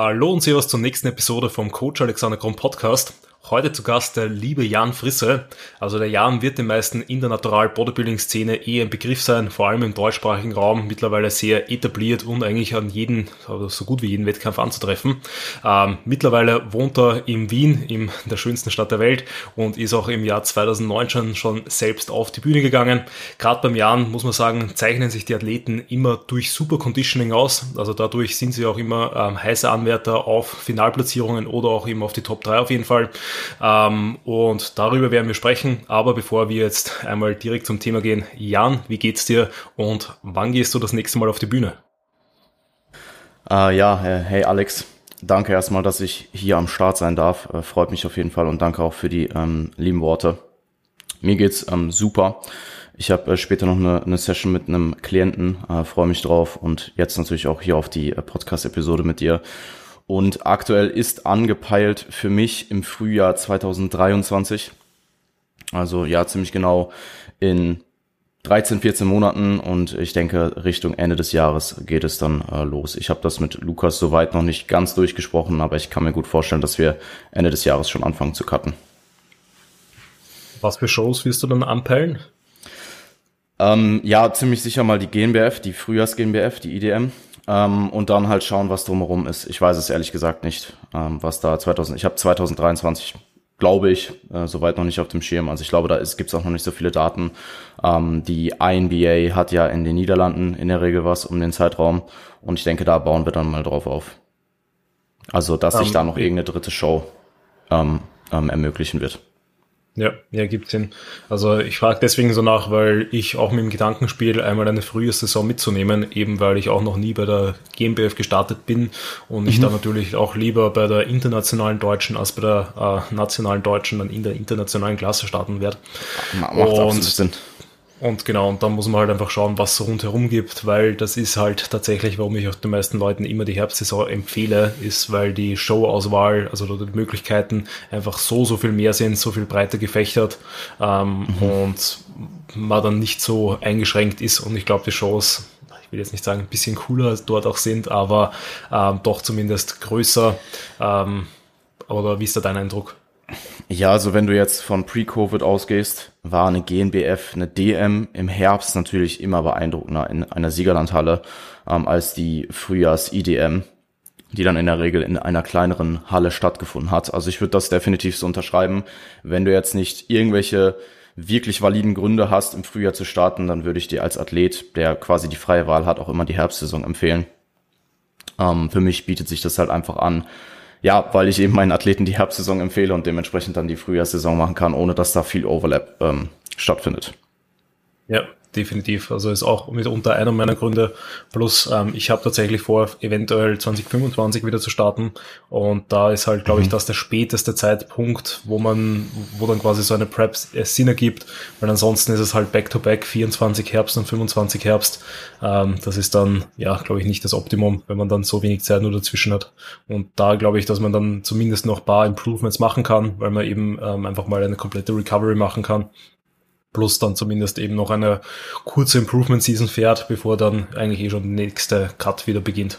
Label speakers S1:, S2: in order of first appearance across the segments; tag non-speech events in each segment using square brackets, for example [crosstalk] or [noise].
S1: Hallo und Servus zur nächsten Episode vom Coach Alexander Kron Podcast. Heute zu Gast der liebe Jan Frisse. Also der Jan wird den meisten in der Natural Bodybuilding Szene eh ein Begriff sein, vor allem im deutschsprachigen Raum mittlerweile sehr etabliert und eigentlich an jeden, also so gut wie jeden Wettkampf anzutreffen. Ähm, mittlerweile wohnt er in Wien, in der schönsten Stadt der Welt und ist auch im Jahr 2019 schon selbst auf die Bühne gegangen. Gerade beim Jan muss man sagen, zeichnen sich die Athleten immer durch super Conditioning aus. Also dadurch sind sie auch immer ähm, heiße Anwärter auf Finalplatzierungen oder auch eben auf die Top 3 auf jeden Fall. Ähm, und darüber werden wir sprechen. Aber bevor wir jetzt einmal direkt zum Thema gehen, Jan, wie geht's dir und wann gehst du das nächste Mal auf die Bühne?
S2: Uh, ja, hey Alex, danke erstmal, dass ich hier am Start sein darf. Uh, freut mich auf jeden Fall und danke auch für die ähm, lieben Worte. Mir geht's ähm, super. Ich habe äh, später noch eine, eine, Session mit einem Klienten, äh, freue mich drauf und jetzt natürlich auch hier auf die äh, Podcast-Episode mit dir. Und aktuell ist angepeilt für mich im Frühjahr 2023. Also ja, ziemlich genau in 13, 14 Monaten und ich denke, Richtung Ende des Jahres geht es dann äh, los. Ich habe das mit Lukas soweit noch nicht ganz durchgesprochen, aber ich kann mir gut vorstellen, dass wir Ende des Jahres schon anfangen zu cutten.
S1: Was für Shows wirst du dann anpeilen?
S2: Ähm, ja, ziemlich sicher mal die GNBF, die Frühjahrs-GNBF, die IDM. Ähm, und dann halt schauen, was drumherum ist. Ich weiß es ehrlich gesagt nicht, ähm, was da 2000, ich habe 2023, glaube ich, äh, soweit noch nicht auf dem Schirm. Also ich glaube, da gibt es auch noch nicht so viele Daten. Ähm, die INBA hat ja in den Niederlanden in der Regel was um den Zeitraum und ich denke, da bauen wir dann mal drauf auf. Also, dass sich um, da noch irgendeine dritte Show ähm, ähm, ermöglichen wird.
S1: Ja, ja, gibt Sinn. Also ich frage deswegen so nach, weil ich auch mit dem Gedanken spiele, einmal eine frühe Saison mitzunehmen, eben weil ich auch noch nie bei der GmbF gestartet bin und mhm. ich dann natürlich auch lieber bei der internationalen Deutschen als bei der äh, nationalen Deutschen dann in der internationalen Klasse starten werde.
S2: Macht und absolut Sinn.
S1: Und genau, und dann muss man halt einfach schauen, was so rundherum gibt, weil das ist halt tatsächlich, warum ich auch den meisten Leuten immer die Herbstsaison empfehle, ist, weil die Showauswahl, also die Möglichkeiten einfach so, so viel mehr sind, so viel breiter gefächert ähm, mhm. und man dann nicht so eingeschränkt ist und ich glaube, die Shows, ich will jetzt nicht sagen, ein bisschen cooler dort auch sind, aber ähm, doch zumindest größer. Ähm, oder wie ist da dein Eindruck?
S2: Ja, also wenn du jetzt von Pre-Covid ausgehst, war eine GNBF, eine DM im Herbst natürlich immer beeindruckender in einer Siegerlandhalle ähm, als die Frühjahrs-IDM, die dann in der Regel in einer kleineren Halle stattgefunden hat. Also ich würde das definitiv so unterschreiben. Wenn du jetzt nicht irgendwelche wirklich validen Gründe hast, im Frühjahr zu starten, dann würde ich dir als Athlet, der quasi die freie Wahl hat, auch immer die Herbstsaison empfehlen. Ähm, für mich bietet sich das halt einfach an, ja, weil ich eben meinen Athleten die Herbstsaison empfehle und dementsprechend dann die Frühjahrssaison machen kann, ohne dass da viel Overlap ähm, stattfindet.
S1: Ja, definitiv. Also ist auch mitunter einer meiner Gründe. Plus, ähm, ich habe tatsächlich vor, eventuell 2025 wieder zu starten. Und da ist halt, glaube mhm. ich, das der späteste Zeitpunkt, wo man, wo dann quasi so eine Prep Sinn ergibt. Weil ansonsten ist es halt Back-to-Back, -back, 24 Herbst und 25 Herbst. Ähm, das ist dann, ja, glaube ich, nicht das Optimum, wenn man dann so wenig Zeit nur dazwischen hat. Und da glaube ich, dass man dann zumindest noch paar Improvements machen kann, weil man eben ähm, einfach mal eine komplette Recovery machen kann plus dann zumindest eben noch eine kurze Improvement Season fährt, bevor dann eigentlich eh schon der nächste Cut wieder beginnt.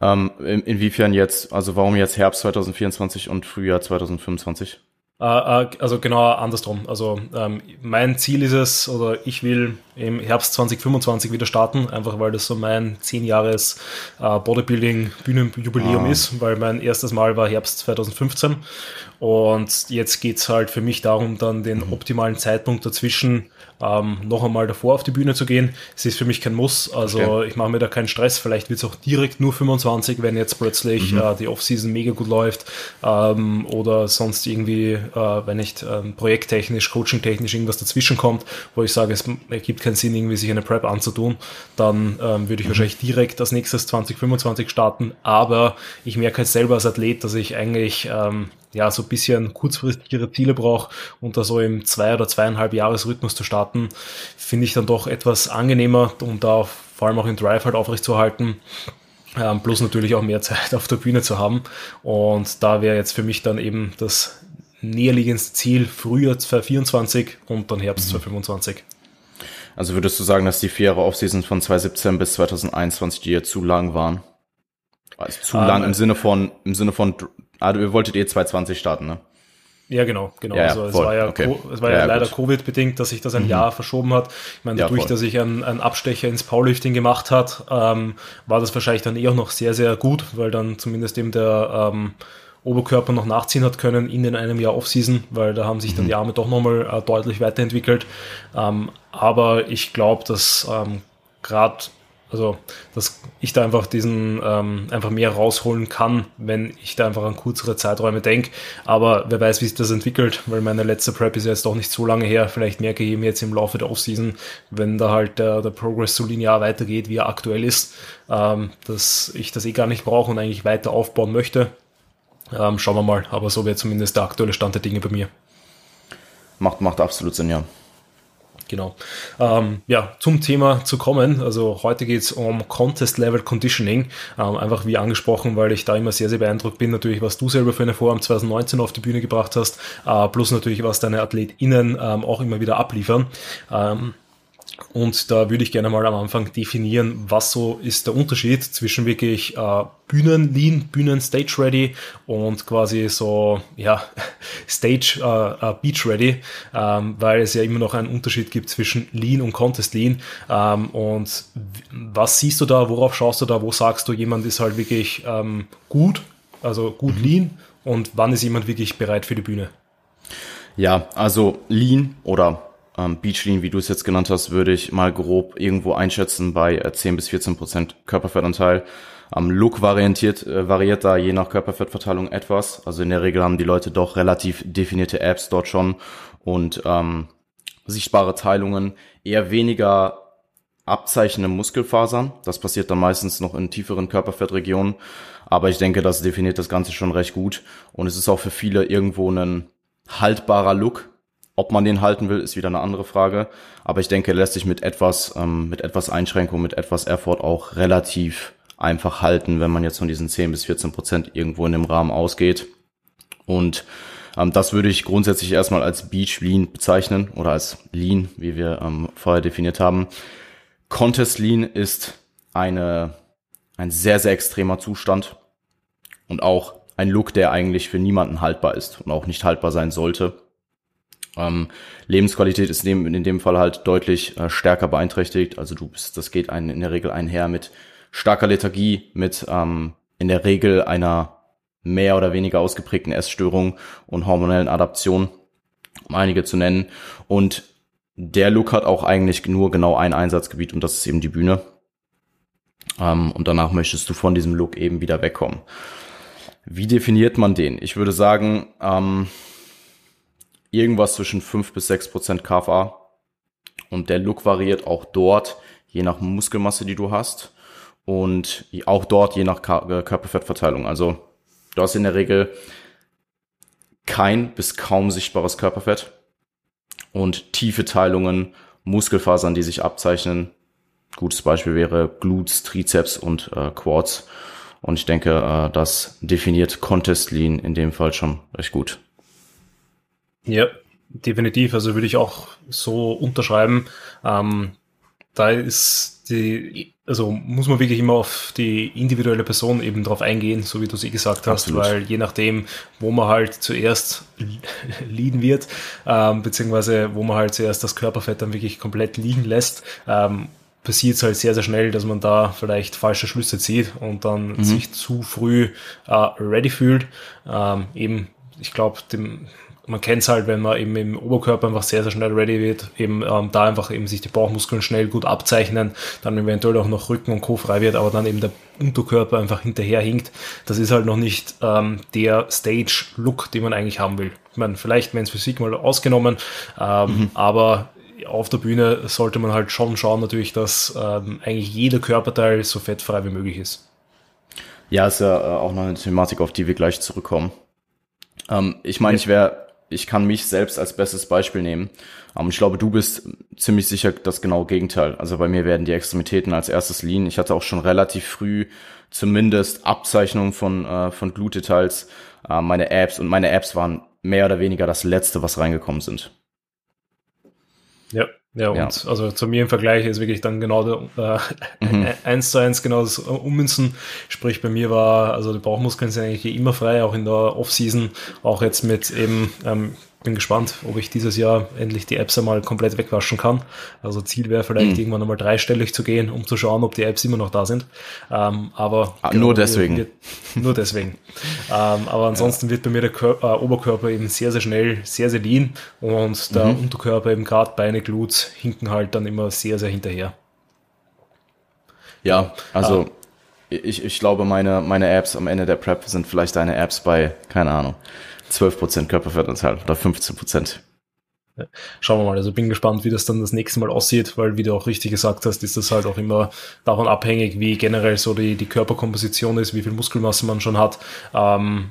S2: Ähm, in, inwiefern jetzt, also warum jetzt Herbst 2024 und Frühjahr 2025?
S1: Äh, äh, also genau andersrum. Also ähm, mein Ziel ist es, oder ich will im Herbst 2025 wieder starten, einfach weil das so mein 10 Jahres äh, Bodybuilding Bühnenjubiläum ah. ist, weil mein erstes Mal war Herbst 2015 und jetzt geht's halt für mich darum, dann den mhm. optimalen Zeitpunkt dazwischen ähm, noch einmal davor auf die Bühne zu gehen. Es ist für mich kein Muss, also okay. ich mache mir da keinen Stress. Vielleicht wird es auch direkt nur 25, wenn jetzt plötzlich mhm. äh, die Offseason mega gut läuft ähm, oder sonst irgendwie, äh, wenn nicht ähm, projekttechnisch, coachingtechnisch irgendwas dazwischen kommt, wo ich sage, es ergibt keinen Sinn, irgendwie sich eine Prep anzutun, dann ähm, würde ich mhm. wahrscheinlich direkt als nächstes 2025 starten. Aber ich merke halt selber als Athlet, dass ich eigentlich ähm, ja, so ein bisschen kurzfristigere Ziele brauche und da so im zwei- oder zweieinhalb Jahresrhythmus zu starten, finde ich dann doch etwas angenehmer, um da vor allem auch den Drive halt aufrechtzuerhalten. Ähm, plus natürlich auch mehr [laughs] Zeit auf der Bühne zu haben. Und da wäre jetzt für mich dann eben das näherliegendste Ziel Frühjahr 2024 und dann Herbst mhm. 2025.
S2: Also würdest du sagen, dass die vier Jahre Offseason von 2017 bis 2021 dir zu lang waren? Also zu lang im Sinne von, im Sinne von, ah, ihr wolltet eh 220 starten, ne?
S1: Ja, genau, genau. Ja, also es war ja, okay. es war ja, ja leider Covid-bedingt, dass sich das ein mhm. Jahr verschoben hat. Ich meine, dadurch, ja, dass ich einen, einen Abstecher ins Powerlifting gemacht hat, ähm, war das wahrscheinlich dann eher noch sehr, sehr gut, weil dann zumindest eben der ähm, Oberkörper noch nachziehen hat können in einem Jahr Offseason, weil da haben sich dann mhm. die Arme doch nochmal äh, deutlich weiterentwickelt. Ähm, aber ich glaube, dass ähm, gerade also, dass ich da einfach diesen, ähm, einfach mehr rausholen kann, wenn ich da einfach an kürzere Zeiträume denke. Aber wer weiß, wie sich das entwickelt, weil meine letzte Prep ist ja jetzt doch nicht so lange her. Vielleicht merke ich eben jetzt im Laufe der Offseason, wenn da halt der, der Progress so linear weitergeht, wie er aktuell ist, ähm, dass ich das eh gar nicht brauche und eigentlich weiter aufbauen möchte. Ähm, schauen wir mal. Aber so wäre zumindest der aktuelle Stand der Dinge bei mir.
S2: Macht, macht absolut Sinn, ja.
S1: Genau. Ähm, ja, zum Thema zu kommen. Also heute geht's um Contest Level Conditioning. Ähm, einfach wie angesprochen, weil ich da immer sehr, sehr beeindruckt bin, natürlich, was du selber für eine Vorhaben 2019 auf die Bühne gebracht hast, äh, plus natürlich, was deine AthletInnen ähm, auch immer wieder abliefern. Ähm, und da würde ich gerne mal am Anfang definieren, was so ist der Unterschied zwischen wirklich äh, Bühnen Lean, Bühnen Stage Ready und quasi so ja [laughs] Stage äh, äh, Beach Ready, ähm, weil es ja immer noch einen Unterschied gibt zwischen Lean und Contest Lean. Ähm, und was siehst du da? Worauf schaust du da? Wo sagst du, jemand ist halt wirklich ähm, gut, also gut mhm. Lean und wann ist jemand wirklich bereit für die Bühne?
S2: Ja, also Lean oder ähm, Beachlean, wie du es jetzt genannt hast, würde ich mal grob irgendwo einschätzen bei äh, 10 bis 14 Prozent Körperfettanteil. Am Look variiert, äh, variiert da je nach Körperfettverteilung etwas. Also in der Regel haben die Leute doch relativ definierte Apps dort schon und ähm, sichtbare Teilungen, eher weniger abzeichnende Muskelfasern. Das passiert dann meistens noch in tieferen Körperfettregionen. Aber ich denke, das definiert das Ganze schon recht gut. Und es ist auch für viele irgendwo ein haltbarer Look, ob man den halten will, ist wieder eine andere Frage. Aber ich denke, lässt sich mit etwas, ähm, mit etwas Einschränkung, mit etwas Effort auch relativ einfach halten, wenn man jetzt von diesen 10 bis 14 Prozent irgendwo in dem Rahmen ausgeht. Und ähm, das würde ich grundsätzlich erstmal als Beach Lean bezeichnen oder als Lean, wie wir ähm, vorher definiert haben. Contest Lean ist eine, ein sehr, sehr extremer Zustand und auch ein Look, der eigentlich für niemanden haltbar ist und auch nicht haltbar sein sollte. Ähm, Lebensqualität ist in dem, in dem Fall halt deutlich äh, stärker beeinträchtigt. Also du bist, das geht ein, in der Regel einher mit starker Lethargie, mit ähm, in der Regel einer mehr oder weniger ausgeprägten Essstörung und hormonellen Adaption, um einige zu nennen. Und der Look hat auch eigentlich nur genau ein Einsatzgebiet und das ist eben die Bühne. Ähm, und danach möchtest du von diesem Look eben wieder wegkommen. Wie definiert man den? Ich würde sagen, ähm, irgendwas zwischen 5 bis 6 Prozent KFA. Und der Look variiert auch dort, je nach Muskelmasse, die du hast. Und auch dort je nach äh, Körperfettverteilung. Also du hast in der Regel kein bis kaum sichtbares Körperfett und tiefe Teilungen, Muskelfasern, die sich abzeichnen. Gutes Beispiel wäre Glutes, Trizeps und äh, Quads. Und ich denke, äh, das definiert Contest Lean in dem Fall schon recht gut.
S1: Ja, definitiv. Also würde ich auch so unterschreiben. Ähm, da ist die, also muss man wirklich immer auf die individuelle Person eben drauf eingehen, so wie du sie gesagt hast, Absolut. weil je nachdem, wo man halt zuerst [laughs] liegen wird, ähm, beziehungsweise wo man halt zuerst das Körperfett dann wirklich komplett liegen lässt, ähm, passiert es halt sehr, sehr schnell, dass man da vielleicht falsche Schlüsse zieht und dann mhm. sich zu früh äh, ready fühlt. Ähm, eben, ich glaube, dem man kennt es halt, wenn man eben im Oberkörper einfach sehr, sehr schnell ready wird, eben ähm, da einfach eben sich die Bauchmuskeln schnell gut abzeichnen, dann eventuell auch noch Rücken und Co. frei wird, aber dann eben der Unterkörper einfach hinterher hinkt. Das ist halt noch nicht ähm, der Stage-Look, den man eigentlich haben will. Ich meine, vielleicht Men's Physik mal ausgenommen, ähm, mhm. aber auf der Bühne sollte man halt schon schauen natürlich, dass ähm, eigentlich jeder Körperteil so fettfrei wie möglich ist.
S2: Ja, ist ja äh, auch noch eine Thematik, auf die wir gleich zurückkommen. Ähm, ich meine, ja. ich wäre ich kann mich selbst als bestes Beispiel nehmen. Um, ich glaube, du bist ziemlich sicher das genaue Gegenteil. Also bei mir werden die Extremitäten als erstes lean. Ich hatte auch schon relativ früh zumindest Abzeichnungen von, äh, von Glutdetails, äh, meine Apps und meine Apps waren mehr oder weniger das letzte, was reingekommen sind.
S1: Ja, Ja, und ja. also zu mir im Vergleich ist wirklich dann genau äh, mhm. [laughs] eins zu eins genau das Ummünzen. Sprich, bei mir war, also die Bauchmuskeln sind eigentlich immer frei, auch in der Off-Season, auch jetzt mit eben ähm, bin gespannt, ob ich dieses Jahr endlich die Apps einmal komplett wegwaschen kann. Also Ziel wäre vielleicht mhm. irgendwann einmal dreistellig zu gehen, um zu schauen, ob die Apps immer noch da sind. Ähm, aber
S2: ah, genau, nur deswegen.
S1: Wird, nur deswegen. ähm, aber ansonsten ja. wird bei mir der Körper, äh, Oberkörper eben sehr, sehr schnell, sehr, sehr lean und der mhm. Unterkörper eben gerade Beine, Glutes hinken halt dann immer sehr, sehr hinterher.
S2: Ja, also ah. Ich, ich glaube, meine, meine Apps am Ende der Prep sind vielleicht deine Apps bei, keine Ahnung, 12% Körperfettanteil oder 15%.
S1: Schauen wir mal, also bin gespannt, wie das dann das nächste Mal aussieht, weil wie du auch richtig gesagt hast, ist das halt auch immer davon abhängig, wie generell so die, die Körperkomposition ist, wie viel Muskelmasse man schon hat. Ähm,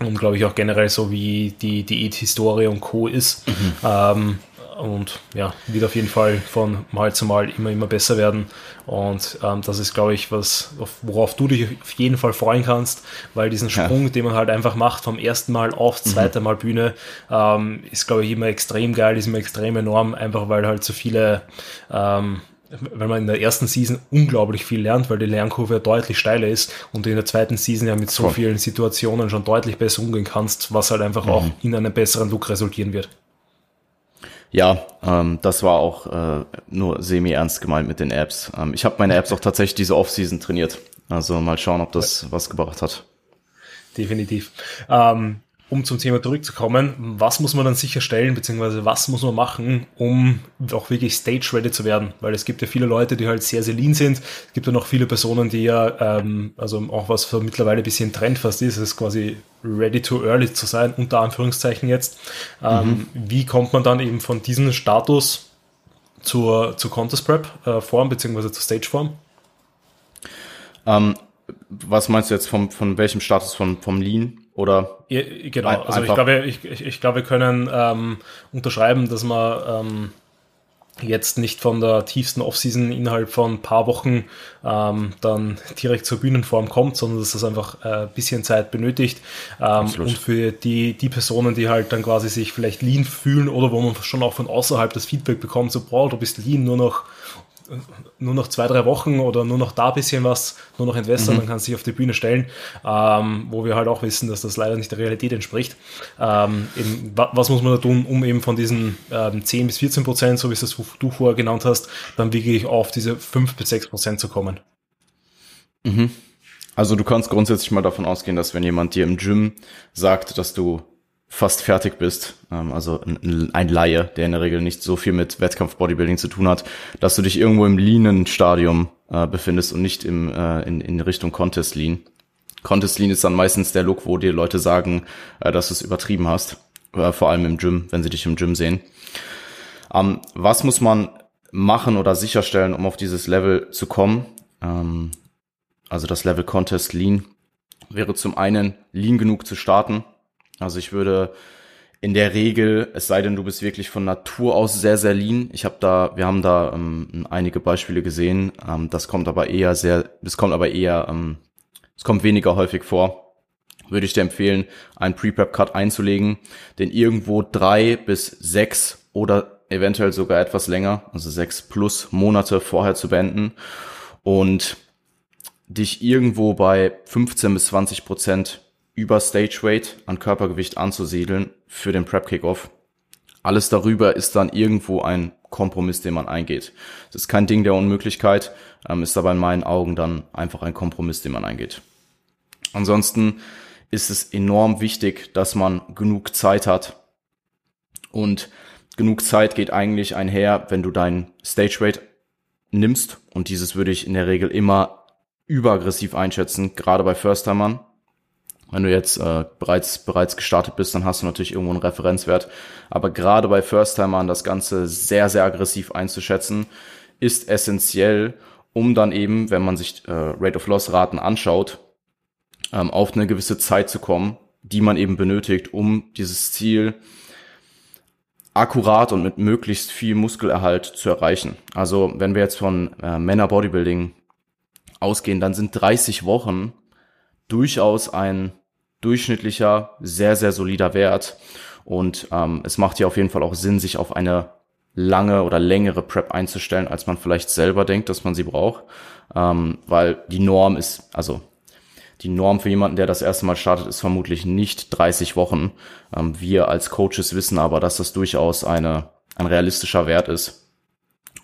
S1: und glaube ich auch generell so, wie die Diät-Historie und Co. ist. Mhm. Ähm, und ja, wird auf jeden Fall von Mal zu Mal immer, immer besser werden. Und ähm, das ist, glaube ich, was, worauf du dich auf jeden Fall freuen kannst, weil diesen Sprung, ja. den man halt einfach macht vom ersten Mal aufs mhm. zweite Mal Bühne, ähm, ist, glaube ich, immer extrem geil, ist immer extrem enorm, einfach weil halt so viele ähm, weil man in der ersten Season unglaublich viel lernt, weil die Lernkurve deutlich steiler ist und in der zweiten Season ja mit so vielen Situationen schon deutlich besser umgehen kannst, was halt einfach mhm. auch in einem besseren Look resultieren wird.
S2: Ja, ähm, das war auch äh, nur semi-ernst gemeint mit den Apps. Ähm, ich habe meine Apps auch tatsächlich diese Off-Season trainiert. Also mal schauen, ob das was gebracht hat.
S1: Definitiv. Ähm, um zum Thema zurückzukommen, was muss man dann sicherstellen, beziehungsweise was muss man machen, um auch wirklich stage-ready zu werden? Weil es gibt ja viele Leute, die halt sehr, sehr lean sind. Es gibt ja noch viele Personen, die ja, ähm, also auch was für mittlerweile ein bisschen Trend fast ist, ist quasi ready to early zu sein, unter Anführungszeichen jetzt. Ähm, mhm. Wie kommt man dann eben von diesem Status zur, zur Contest Prep äh, Form, beziehungsweise zur Stage Form?
S2: Ähm, was meinst du jetzt vom, von welchem Status von, vom Lean? Oder
S1: ja, genau, also ich glaube, ich, ich, ich glaube, wir können ähm, unterschreiben, dass man ähm, jetzt nicht von der tiefsten Offseason innerhalb von ein paar Wochen ähm, dann direkt zur Bühnenform kommt, sondern dass das einfach ein äh, bisschen Zeit benötigt. Ähm, und für die, die Personen, die halt dann quasi sich vielleicht lean fühlen oder wo man schon auch von außerhalb das Feedback bekommt, so, boah, du bist lean, nur noch nur noch zwei, drei Wochen oder nur noch da ein bisschen was, nur noch entwässern, mhm. dann kann sich auf die Bühne stellen, ähm, wo wir halt auch wissen, dass das leider nicht der Realität entspricht. Ähm, eben, was muss man da tun, um eben von diesen ähm, 10 bis 14 Prozent, so wie es das du vorher genannt hast, dann wirklich auf diese 5 bis 6 Prozent zu kommen?
S2: Mhm. Also du kannst grundsätzlich mal davon ausgehen, dass wenn jemand dir im Gym sagt, dass du fast fertig bist, ähm, also ein, Laie, der in der Regel nicht so viel mit Wettkampf-Bodybuilding zu tun hat, dass du dich irgendwo im Leanen-Stadium äh, befindest und nicht im, äh, in, in Richtung Contest-Lean. Contest-Lean ist dann meistens der Look, wo dir Leute sagen, äh, dass du es übertrieben hast, vor allem im Gym, wenn sie dich im Gym sehen. Ähm, was muss man machen oder sicherstellen, um auf dieses Level zu kommen? Ähm, also das Level Contest Lean wäre zum einen lean genug zu starten, also ich würde in der Regel, es sei denn, du bist wirklich von Natur aus sehr, sehr lean. Ich habe da, wir haben da ähm, einige Beispiele gesehen. Ähm, das kommt aber eher sehr, das kommt aber eher, ähm, es kommt weniger häufig vor. Würde ich dir empfehlen, einen Pre-Prep-Cut einzulegen, den irgendwo drei bis sechs oder eventuell sogar etwas länger, also sechs plus Monate vorher zu beenden und dich irgendwo bei 15 bis 20 Prozent über Stage Weight an Körpergewicht anzusiedeln für den Prep Kickoff. Alles darüber ist dann irgendwo ein Kompromiss, den man eingeht. Das ist kein Ding der Unmöglichkeit, ähm, ist aber in meinen Augen dann einfach ein Kompromiss, den man eingeht. Ansonsten ist es enorm wichtig, dass man genug Zeit hat. Und genug Zeit geht eigentlich einher, wenn du dein Stage Rate nimmst. Und dieses würde ich in der Regel immer überaggressiv einschätzen, gerade bei First-Timern. Wenn du jetzt äh, bereits, bereits gestartet bist, dann hast du natürlich irgendwo einen Referenzwert. Aber gerade bei First-Timern das Ganze sehr, sehr aggressiv einzuschätzen, ist essentiell, um dann eben, wenn man sich äh, Rate of Loss-Raten anschaut, ähm, auf eine gewisse Zeit zu kommen, die man eben benötigt, um dieses Ziel akkurat und mit möglichst viel Muskelerhalt zu erreichen. Also wenn wir jetzt von äh, Männer Bodybuilding ausgehen, dann sind 30 Wochen durchaus ein durchschnittlicher, sehr, sehr solider Wert. Und ähm, es macht ja auf jeden Fall auch Sinn, sich auf eine lange oder längere Prep einzustellen, als man vielleicht selber denkt, dass man sie braucht. Ähm, weil die Norm ist, also die Norm für jemanden, der das erste Mal startet, ist vermutlich nicht 30 Wochen. Ähm, wir als Coaches wissen aber, dass das durchaus eine, ein realistischer Wert ist.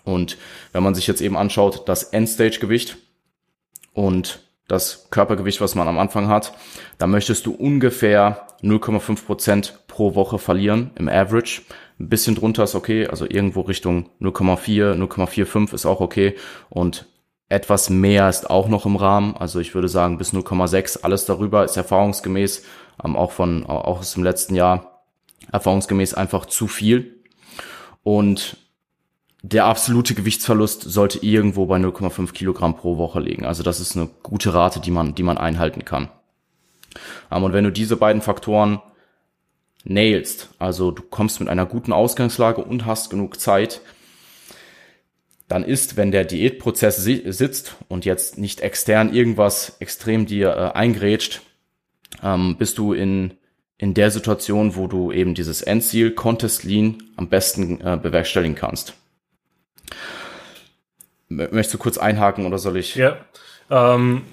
S2: Und wenn man sich jetzt eben anschaut, das Endstage-Gewicht und das Körpergewicht, was man am Anfang hat, dann möchtest du ungefähr 0,5 Prozent pro Woche verlieren im Average. Ein bisschen drunter ist okay, also irgendwo Richtung 0,4, 0,45 ist auch okay. Und etwas mehr ist auch noch im Rahmen. Also ich würde sagen bis 0,6. Alles darüber ist erfahrungsgemäß, ähm, auch von, auch aus dem letzten Jahr, erfahrungsgemäß einfach zu viel. Und der absolute Gewichtsverlust sollte irgendwo bei 0,5 Kilogramm pro Woche liegen. Also das ist eine gute Rate, die man, die man einhalten kann. Ähm, und wenn du diese beiden Faktoren nailst, also du kommst mit einer guten Ausgangslage und hast genug Zeit, dann ist, wenn der Diätprozess sitzt und jetzt nicht extern irgendwas extrem dir äh, eingrätscht, ähm, bist du in, in der Situation, wo du eben dieses Endziel Contest Lean am besten äh, bewerkstelligen kannst. Möchtest du kurz einhaken oder soll ich?
S1: Ja. Ähm,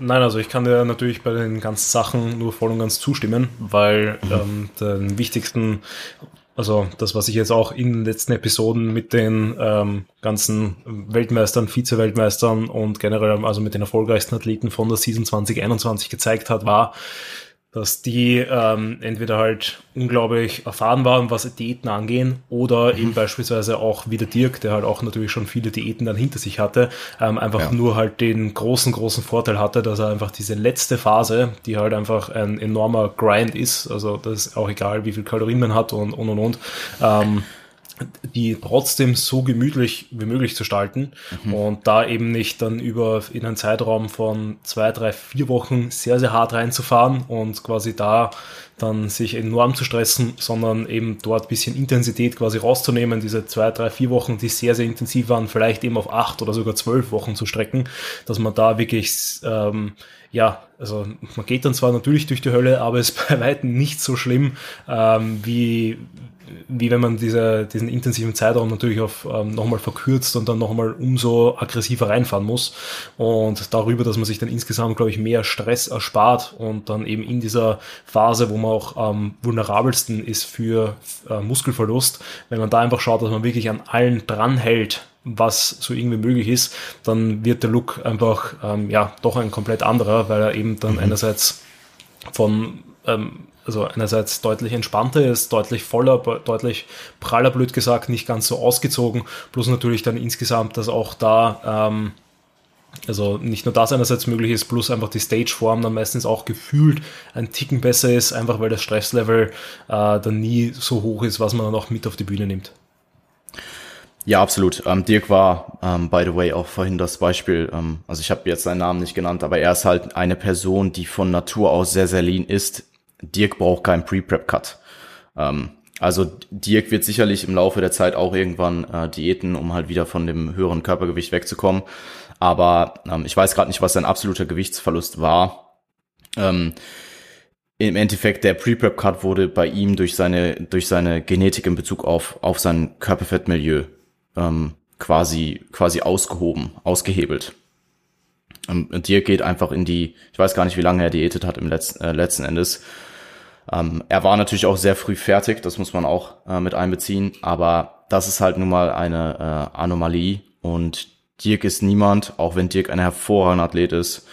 S1: nein, also ich kann dir natürlich bei den ganzen Sachen nur voll und ganz zustimmen, weil mhm. ähm, den wichtigsten also das, was ich jetzt auch in den letzten Episoden mit den ähm, ganzen Weltmeistern, Vize-Weltmeistern und generell also mit den erfolgreichsten Athleten von der Season 2021 gezeigt hat, war, dass die ähm, entweder halt unglaublich erfahren waren, was Diäten angehen, oder mhm. eben beispielsweise auch wie der Dirk, der halt auch natürlich schon viele Diäten dann hinter sich hatte, ähm, einfach ja. nur halt den großen, großen Vorteil hatte, dass er einfach diese letzte Phase, die halt einfach ein enormer Grind ist, also das ist auch egal, wie viel Kalorien man hat und und und und, ähm, die trotzdem so gemütlich wie möglich zu gestalten mhm. und da eben nicht dann über in einen Zeitraum von zwei, drei, vier Wochen sehr, sehr hart reinzufahren und quasi da dann sich enorm zu stressen, sondern eben dort bisschen Intensität quasi rauszunehmen, diese zwei, drei, vier Wochen, die sehr, sehr intensiv waren, vielleicht eben auf acht oder sogar zwölf Wochen zu strecken, dass man da wirklich, ähm, ja, also man geht dann zwar natürlich durch die Hölle, aber es ist bei [laughs] weitem nicht so schlimm, ähm, wie, wie wenn man diese, diesen intensiven Zeitraum natürlich auf ähm, nochmal verkürzt und dann nochmal umso aggressiver reinfahren muss. Und darüber, dass man sich dann insgesamt, glaube ich, mehr Stress erspart und dann eben in dieser Phase, wo man auch am vulnerabelsten ist für äh, Muskelverlust, wenn man da einfach schaut, dass man wirklich an allen dranhält, was so irgendwie möglich ist, dann wird der Look einfach ähm, ja doch ein komplett anderer, weil er eben dann mhm. einerseits von ähm, also einerseits deutlich entspannter ist, deutlich voller, deutlich praller, blöd gesagt, nicht ganz so ausgezogen, plus natürlich dann insgesamt, dass auch da, ähm, also nicht nur das einerseits möglich ist, plus einfach die Stageform dann meistens auch gefühlt ein Ticken besser ist, einfach weil das Stresslevel äh, dann nie so hoch ist, was man dann auch mit auf die Bühne nimmt.
S2: Ja, absolut. Ähm, Dirk war, ähm, by the way, auch vorhin das Beispiel, ähm, also ich habe jetzt seinen Namen nicht genannt, aber er ist halt eine Person, die von Natur aus sehr, sehr lean ist, Dirk braucht keinen Pre-Prep-Cut. Ähm, also Dirk wird sicherlich im Laufe der Zeit auch irgendwann äh, Diäten, um halt wieder von dem höheren Körpergewicht wegzukommen. Aber ähm, ich weiß gerade nicht, was sein absoluter Gewichtsverlust war. Ähm, Im Endeffekt, der Pre-Prep-Cut wurde bei ihm durch seine, durch seine Genetik in Bezug auf, auf sein Körperfettmilieu ähm, quasi, quasi ausgehoben, ausgehebelt. Und ähm, Dirk geht einfach in die, ich weiß gar nicht, wie lange er diätet hat im letzten, äh, letzten Endes, ähm, er war natürlich auch sehr früh fertig, das muss man auch äh, mit einbeziehen, aber das ist halt nun mal eine äh, Anomalie und Dirk ist niemand, auch wenn Dirk ein hervorragender Athlet ist,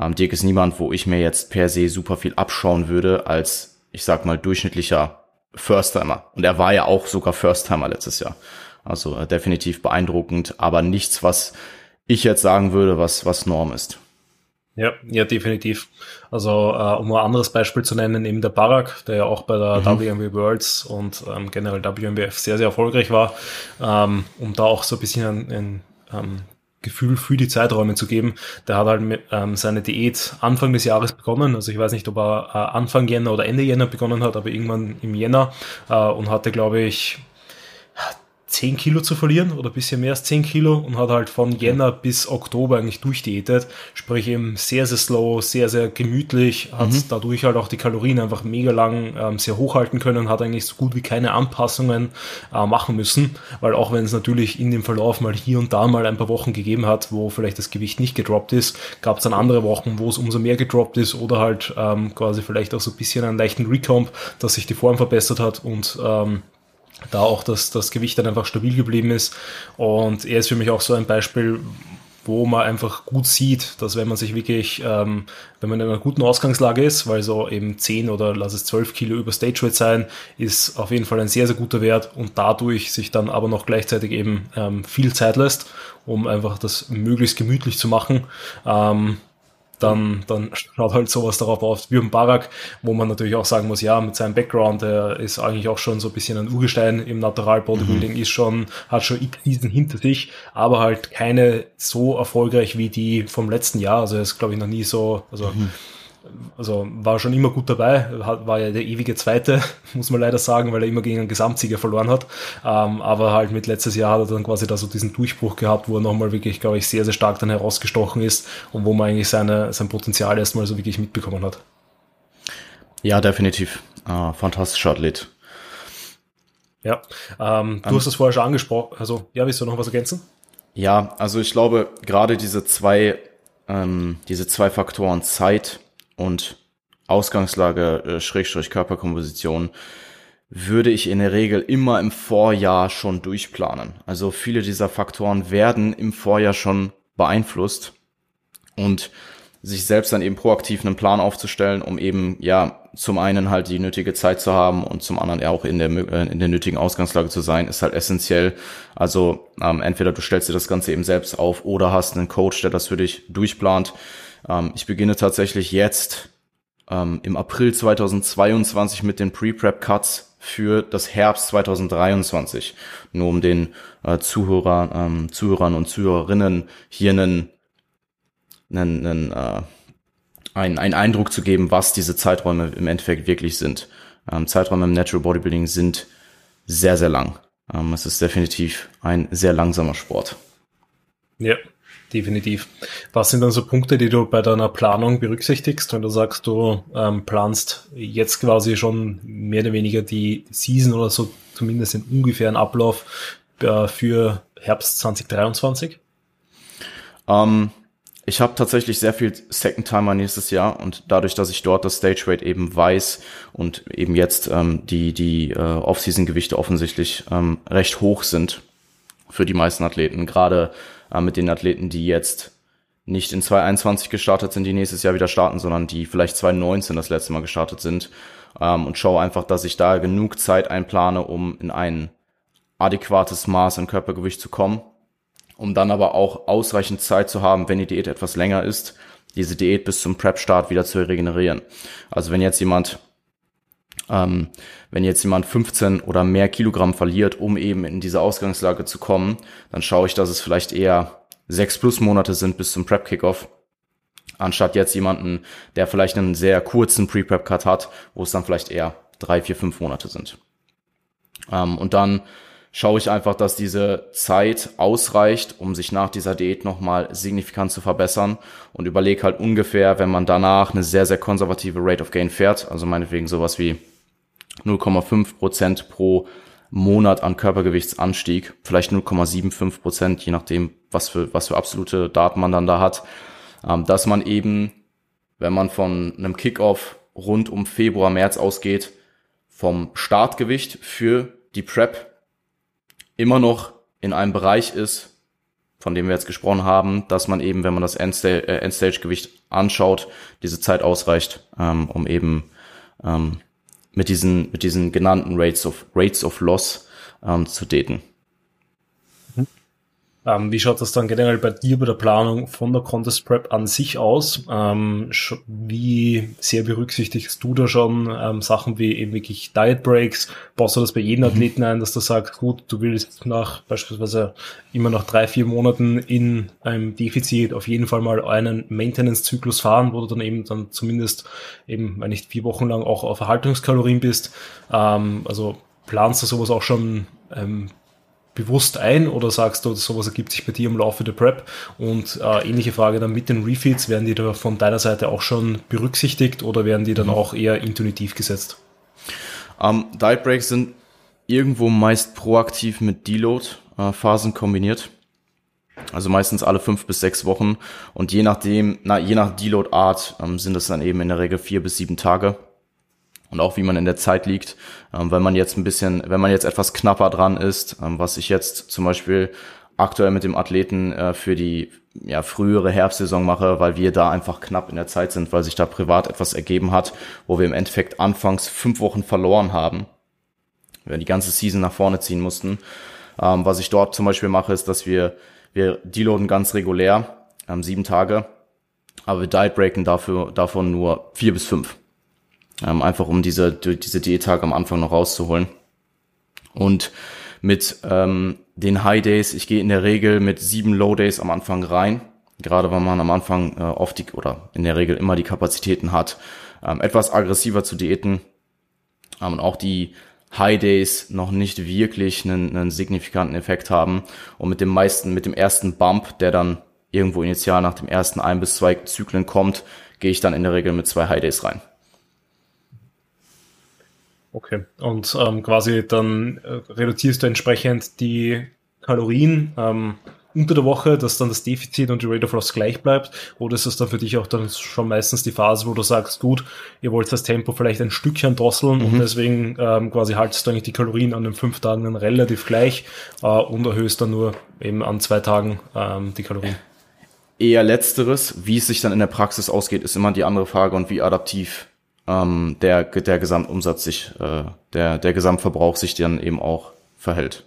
S2: ähm, Dirk ist niemand, wo ich mir jetzt per se super viel abschauen würde als, ich sag mal, durchschnittlicher First-Timer. Und er war ja auch sogar First-Timer letztes Jahr. Also äh, definitiv beeindruckend, aber nichts, was ich jetzt sagen würde, was, was Norm ist.
S1: Ja, ja, definitiv. Also, äh, um ein anderes Beispiel zu nennen, eben der Barak, der ja auch bei der mhm. WMW Worlds und ähm, generell WMWF sehr, sehr erfolgreich war, ähm, um da auch so ein bisschen ein, ein ähm, Gefühl für die Zeiträume zu geben. Der hat halt mit, ähm, seine Diät Anfang des Jahres begonnen. Also ich weiß nicht, ob er äh, Anfang Jänner oder Ende Jänner begonnen hat, aber irgendwann im Jänner äh, und hatte, glaube ich, 10 Kilo zu verlieren oder ein bisschen mehr als 10 Kilo und hat halt von Jänner bis Oktober eigentlich durchdiätet. Sprich eben sehr, sehr slow, sehr, sehr gemütlich, hat mhm. dadurch halt auch die Kalorien einfach mega lang ähm, sehr hochhalten können, hat eigentlich so gut wie keine Anpassungen äh, machen müssen, weil auch wenn es natürlich in dem Verlauf mal hier und da mal ein paar Wochen gegeben hat, wo vielleicht das Gewicht nicht gedroppt ist, gab es dann andere Wochen, wo es umso mehr gedroppt ist oder halt ähm, quasi vielleicht auch so ein bisschen einen leichten Recomp, dass sich die Form verbessert hat und ähm, da auch das, das Gewicht dann einfach stabil geblieben ist. Und er ist für mich auch so ein Beispiel, wo man einfach gut sieht, dass wenn man sich wirklich, ähm, wenn man in einer guten Ausgangslage ist, weil so eben 10 oder lass es 12 Kilo über Stage Weight sein, ist auf jeden Fall ein sehr, sehr guter Wert und dadurch sich dann aber noch gleichzeitig eben ähm, viel Zeit lässt, um einfach das möglichst gemütlich zu machen. Ähm, dann, dann schaut halt sowas darauf aus wie ein Barak, wo man natürlich auch sagen muss, ja, mit seinem Background, der ist eigentlich auch schon so ein bisschen ein Urgestein im Natural Bodybuilding, mhm. ist schon, hat schon Krisen hinter sich, aber halt keine so erfolgreich wie die vom letzten Jahr. Also er ist, glaube ich, noch nie so, also mhm also war schon immer gut dabei, war ja der ewige Zweite, [laughs] muss man leider sagen, weil er immer gegen einen Gesamtsieger verloren hat. Ähm, aber halt mit letztes Jahr hat er dann quasi da so diesen Durchbruch gehabt, wo er nochmal wirklich, glaube ich, sehr, sehr stark dann herausgestochen ist und wo man eigentlich seine, sein Potenzial erstmal so wirklich mitbekommen hat.
S2: Ja, definitiv. Uh, fantastischer Athlet.
S1: Ja, ähm, du um, hast das vorher schon angesprochen. Also, ja, willst du noch was ergänzen?
S2: Ja, also ich glaube, gerade diese zwei, ähm, diese zwei Faktoren Zeit und Ausgangslage, äh, Schrägstrich Körperkomposition, würde ich in der Regel immer im Vorjahr schon durchplanen. Also viele dieser Faktoren werden im Vorjahr schon beeinflusst und sich selbst dann eben proaktiv einen Plan aufzustellen, um eben ja zum einen halt die nötige Zeit zu haben und zum anderen ja auch in der äh, in der nötigen Ausgangslage zu sein, ist halt essentiell. Also ähm, entweder du stellst dir das Ganze eben selbst auf oder hast einen Coach, der das für dich durchplant. Ähm, ich beginne tatsächlich jetzt ähm, im April 2022 mit den Pre-Prep-Cuts für das Herbst 2023. Nur um den äh, Zuhörer, ähm, Zuhörern und Zuhörerinnen hier einen, einen, einen, äh, einen, einen Eindruck zu geben, was diese Zeiträume im Endeffekt wirklich sind. Ähm, Zeiträume im Natural Bodybuilding sind sehr, sehr lang. Ähm, es ist definitiv ein sehr langsamer Sport.
S1: Ja, definitiv. Was sind dann so Punkte, die du bei deiner Planung berücksichtigst, wenn du sagst, du ähm, planst jetzt quasi schon mehr oder weniger die Season oder so zumindest den ungefähren Ablauf äh, für Herbst 2023?
S2: Ähm, ich habe tatsächlich sehr viel Second Timer nächstes Jahr und dadurch, dass ich dort das Stage Rate eben weiß und eben jetzt ähm, die die äh, Off-Season Gewichte offensichtlich ähm, recht hoch sind für die meisten Athleten, gerade äh, mit den Athleten, die jetzt nicht in 2021 gestartet sind, die nächstes Jahr wieder starten, sondern die vielleicht 2019 das letzte Mal gestartet sind. Ähm, und schaue einfach, dass ich da genug Zeit einplane, um in ein adäquates Maß an Körpergewicht zu kommen, um dann aber auch ausreichend Zeit zu haben, wenn die Diät etwas länger ist, diese Diät bis zum Prep-Start wieder zu regenerieren. Also wenn jetzt jemand ähm, wenn jetzt jemand 15 oder mehr Kilogramm verliert, um eben in diese Ausgangslage zu kommen, dann schaue ich, dass es vielleicht eher sechs plus Monate sind bis zum Prep-Kickoff, anstatt jetzt jemanden, der vielleicht einen sehr kurzen Pre-Prep-Cut hat, wo es dann vielleicht eher drei, vier, fünf Monate sind. Ähm, und dann schaue ich einfach, dass diese Zeit ausreicht, um sich nach dieser Diät nochmal signifikant zu verbessern und überlege halt ungefähr, wenn man danach eine sehr, sehr konservative Rate of Gain fährt, also meinetwegen sowas wie 0,5 Prozent pro Monat an Körpergewichtsanstieg, vielleicht 0,75 Prozent, je nachdem, was für, was für absolute Daten man dann da hat, ähm, dass man eben, wenn man von einem Kickoff rund um Februar, März ausgeht, vom Startgewicht für die Prep immer noch in einem Bereich ist, von dem wir jetzt gesprochen haben, dass man eben, wenn man das äh, Endstage-Gewicht anschaut, diese Zeit ausreicht, ähm, um eben ähm, mit diesen, mit diesen genannten Rates of, Rates of Loss ähm, zu daten.
S1: Ähm, wie schaut das dann generell bei dir bei der Planung von der Contest Prep an sich aus? Ähm, wie sehr berücksichtigst du da schon ähm, Sachen wie eben wirklich Diet Breaks? Baust du das bei jedem mhm. Athleten ein, dass du sagst, gut, du willst nach beispielsweise immer nach drei, vier Monaten in einem Defizit auf jeden Fall mal einen Maintenance-Zyklus fahren, wo du dann eben dann zumindest eben, wenn nicht vier Wochen lang auch auf Erhaltungskalorien bist. Ähm, also planst du sowas auch schon ähm, bewusst ein oder sagst du, sowas ergibt sich bei dir im Laufe der Prep? Und äh, ähnliche Frage dann mit den Refeeds, werden die da von deiner Seite auch schon berücksichtigt oder werden die dann mhm. auch eher intuitiv gesetzt?
S2: Um, ähm, Diet Breaks sind irgendwo meist proaktiv mit Deload-Phasen äh, kombiniert. Also meistens alle fünf bis sechs Wochen und je nachdem, na, je nach Deload-Art ähm, sind es dann eben in der Regel vier bis sieben Tage und auch wie man in der Zeit liegt. Ähm, wenn man jetzt ein bisschen, wenn man jetzt etwas knapper dran ist, ähm, was ich jetzt zum Beispiel aktuell mit dem Athleten äh, für die ja, frühere Herbstsaison mache, weil wir da einfach knapp in der Zeit sind, weil sich da privat etwas ergeben hat, wo wir im Endeffekt anfangs fünf Wochen verloren haben, wir die ganze Season nach vorne ziehen mussten. Ähm, was ich dort zum Beispiel mache, ist, dass wir, wir deloaden ganz regulär, ähm, sieben Tage, aber wir diet breaken dafür, davon nur vier bis fünf. Ähm, einfach um diese, diese Diättage am Anfang noch rauszuholen. Und mit ähm, den High Days, ich gehe in der Regel mit sieben Low Days am Anfang rein, gerade weil man am Anfang äh, oft die, oder in der Regel immer die Kapazitäten hat, ähm, etwas aggressiver zu diäten ähm, und auch die High Days noch nicht wirklich einen, einen signifikanten Effekt haben und mit dem meisten, mit dem ersten Bump, der dann irgendwo initial nach dem ersten ein bis zwei Zyklen kommt, gehe ich dann in der Regel mit zwei High Days rein.
S1: Okay. Und ähm, quasi dann äh, reduzierst du entsprechend die Kalorien ähm, unter der Woche, dass dann das Defizit und die Rate of Loss gleich bleibt? Oder ist das dann für dich auch dann schon meistens die Phase, wo du sagst, gut, ihr wollt das Tempo vielleicht ein Stückchen drosseln mhm. und deswegen ähm, quasi haltest du eigentlich die Kalorien an den fünf Tagen dann relativ gleich äh, und erhöhst dann nur eben an zwei Tagen ähm, die Kalorien?
S2: Eher letzteres. Wie es sich dann in der Praxis ausgeht, ist immer die andere Frage und wie adaptiv ähm, der, der Gesamtumsatz sich, äh, der, der Gesamtverbrauch sich dann eben auch verhält.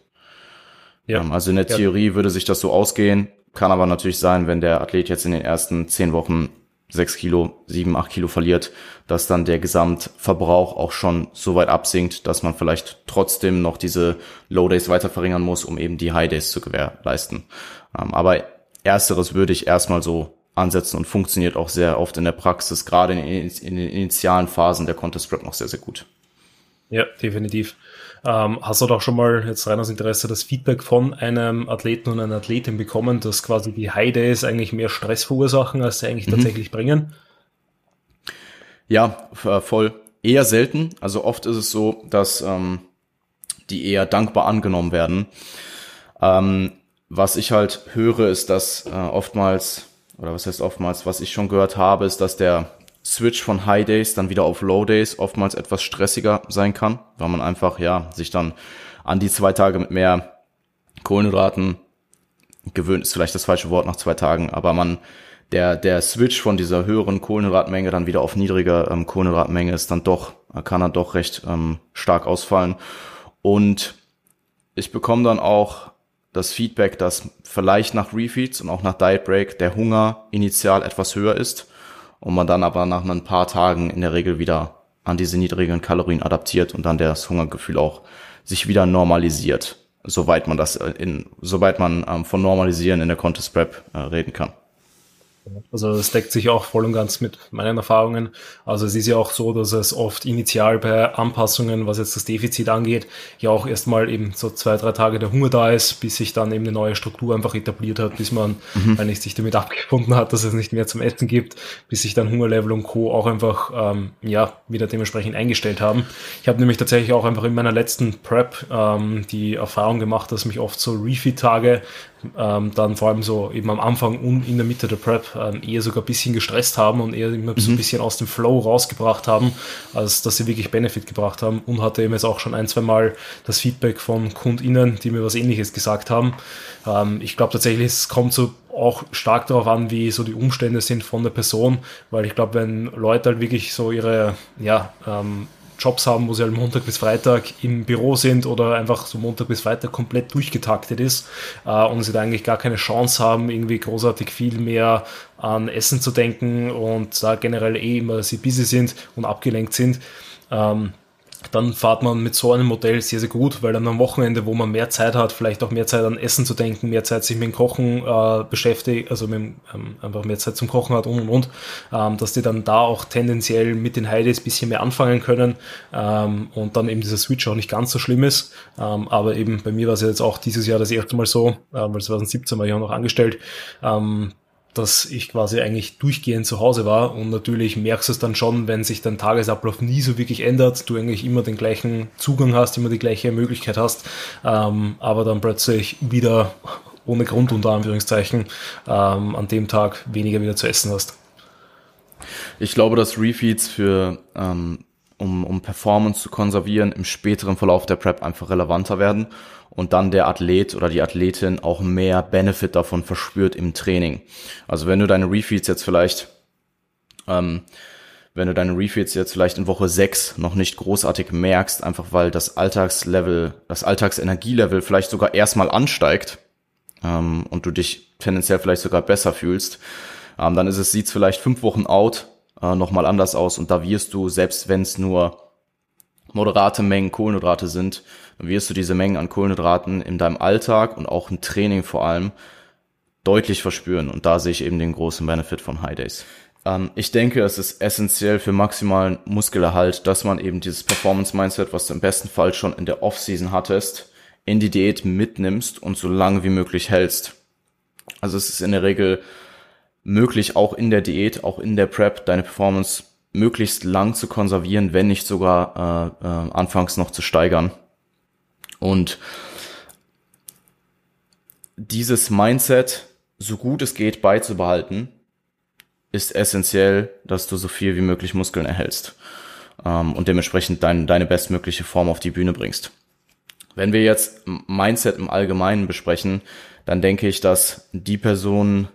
S2: Ja. Ähm, also in der Theorie ja. würde sich das so ausgehen, kann aber natürlich sein, wenn der Athlet jetzt in den ersten zehn Wochen sechs Kilo, sieben, acht Kilo verliert, dass dann der Gesamtverbrauch auch schon so weit absinkt, dass man vielleicht trotzdem noch diese Low Days weiter verringern muss, um eben die High Days zu gewährleisten. Ähm, aber ersteres würde ich erstmal so ansetzen und funktioniert auch sehr oft in der Praxis, gerade in, in den initialen Phasen der Contest Prep noch sehr, sehr gut.
S1: Ja, definitiv. Ähm, hast du doch schon mal jetzt rein aus Interesse das Feedback von einem Athleten und einer Athletin bekommen, dass quasi die High Days eigentlich mehr Stress verursachen, als sie eigentlich mhm. tatsächlich bringen?
S2: Ja, äh, voll. Eher selten. Also oft ist es so, dass ähm, die eher dankbar angenommen werden. Ähm, was ich halt höre, ist, dass äh, oftmals oder was heißt oftmals, was ich schon gehört habe, ist, dass der Switch von High Days dann wieder auf Low Days oftmals etwas stressiger sein kann, weil man einfach, ja, sich dann an die zwei Tage mit mehr Kohlenhydraten gewöhnt, ist vielleicht das falsche Wort nach zwei Tagen, aber man, der, der Switch von dieser höheren Kohlenhydratmenge dann wieder auf niedrige ähm, Kohlenhydratmenge ist dann doch, kann dann doch recht ähm, stark ausfallen. Und ich bekomme dann auch das Feedback, dass vielleicht nach Refeeds und auch nach Diet Break der Hunger initial etwas höher ist und man dann aber nach ein paar Tagen in der Regel wieder an diese niedrigen Kalorien adaptiert und dann das Hungergefühl auch sich wieder normalisiert, soweit man das in, soweit man ähm, von normalisieren in der Contest Prep äh, reden kann.
S1: Also das deckt sich auch voll und ganz mit meinen Erfahrungen. Also es ist ja auch so, dass es oft initial bei Anpassungen, was jetzt das Defizit angeht, ja auch erstmal eben so zwei, drei Tage der Hunger da ist, bis sich dann eben eine neue Struktur einfach etabliert hat, bis man mhm. eigentlich sich damit abgefunden hat, dass es nicht mehr zum Essen gibt, bis sich dann Hungerlevel und Co. auch einfach ähm, ja wieder dementsprechend eingestellt haben. Ich habe nämlich tatsächlich auch einfach in meiner letzten Prep ähm, die Erfahrung gemacht, dass mich oft so Refeed-Tage ähm, dann vor allem so eben am Anfang und in der Mitte der Prep ähm, eher sogar ein bisschen gestresst haben und eher immer mhm. so ein mhm. bisschen aus dem Flow rausgebracht haben, als dass sie wirklich Benefit gebracht haben und hatte eben jetzt auch schon ein, zwei Mal das Feedback von KundInnen, die mir was ähnliches gesagt haben. Ähm, ich glaube tatsächlich, es kommt so auch stark darauf an, wie so die Umstände sind von der Person, weil ich glaube, wenn Leute halt wirklich so ihre, ja, ähm, Jobs haben, wo sie halt Montag bis Freitag im Büro sind oder einfach so Montag bis Freitag komplett durchgetaktet ist äh, und sie da eigentlich gar keine Chance haben, irgendwie großartig viel mehr an Essen zu denken und da generell eh immer sie busy sind und abgelenkt sind. Ähm, dann fahrt man mit so einem Modell sehr, sehr gut, weil dann am Wochenende, wo man mehr Zeit hat, vielleicht auch mehr Zeit an Essen zu denken, mehr Zeit sich mit dem Kochen äh, beschäftigt, also mit, ähm, einfach mehr Zeit zum Kochen hat und und und, ähm, dass die dann da auch tendenziell mit den Heides bisschen mehr anfangen können ähm, und dann eben dieser Switch auch nicht ganz so schlimm ist. Ähm, aber eben bei mir war es jetzt auch dieses Jahr das erste Mal so, äh, weil 2017 war ich auch noch angestellt, ähm, dass ich quasi eigentlich durchgehend zu Hause war und natürlich merkst du es dann schon, wenn sich dein Tagesablauf nie so wirklich ändert, du eigentlich immer den gleichen Zugang hast, immer die gleiche Möglichkeit hast, ähm, aber dann plötzlich wieder ohne Grund unter Anführungszeichen ähm, an dem Tag weniger wieder zu essen hast.
S2: Ich glaube, dass Refeeds für ähm, um, um Performance zu konservieren, im späteren Verlauf der Prep einfach relevanter werden und dann der Athlet oder die Athletin auch mehr Benefit davon verspürt im Training. Also wenn du deine Refeeds jetzt vielleicht, ähm, wenn du deine Refeeds jetzt vielleicht in Woche 6 noch nicht großartig merkst, einfach weil das Alltagslevel, das Alltagsenergielevel vielleicht sogar erstmal ansteigt ähm, und du dich tendenziell vielleicht sogar besser fühlst, ähm, dann ist es, sieht's vielleicht fünf Wochen out äh, nochmal anders aus und da wirst du, selbst wenn es nur moderate Mengen Kohlenhydrate sind, wirst du diese Mengen an Kohlenhydraten in deinem Alltag und auch im Training vor allem deutlich verspüren. Und da sehe ich eben den großen Benefit von High Days. Ähm, ich denke, es ist essentiell für maximalen Muskelerhalt, dass man eben dieses Performance-Mindset, was du im besten Fall schon in der Off-Season hattest, in die Diät mitnimmst und so lange wie möglich hältst. Also es ist in der Regel möglich, auch in der Diät, auch in der Prep, deine Performance möglichst lang zu konservieren, wenn nicht sogar äh, äh, anfangs noch zu steigern. Und dieses Mindset, so gut es geht, beizubehalten, ist essentiell, dass du so viel wie möglich Muskeln erhältst ähm, und dementsprechend dein, deine bestmögliche Form auf die Bühne bringst. Wenn wir jetzt Mindset im Allgemeinen besprechen, dann denke ich, dass die Personen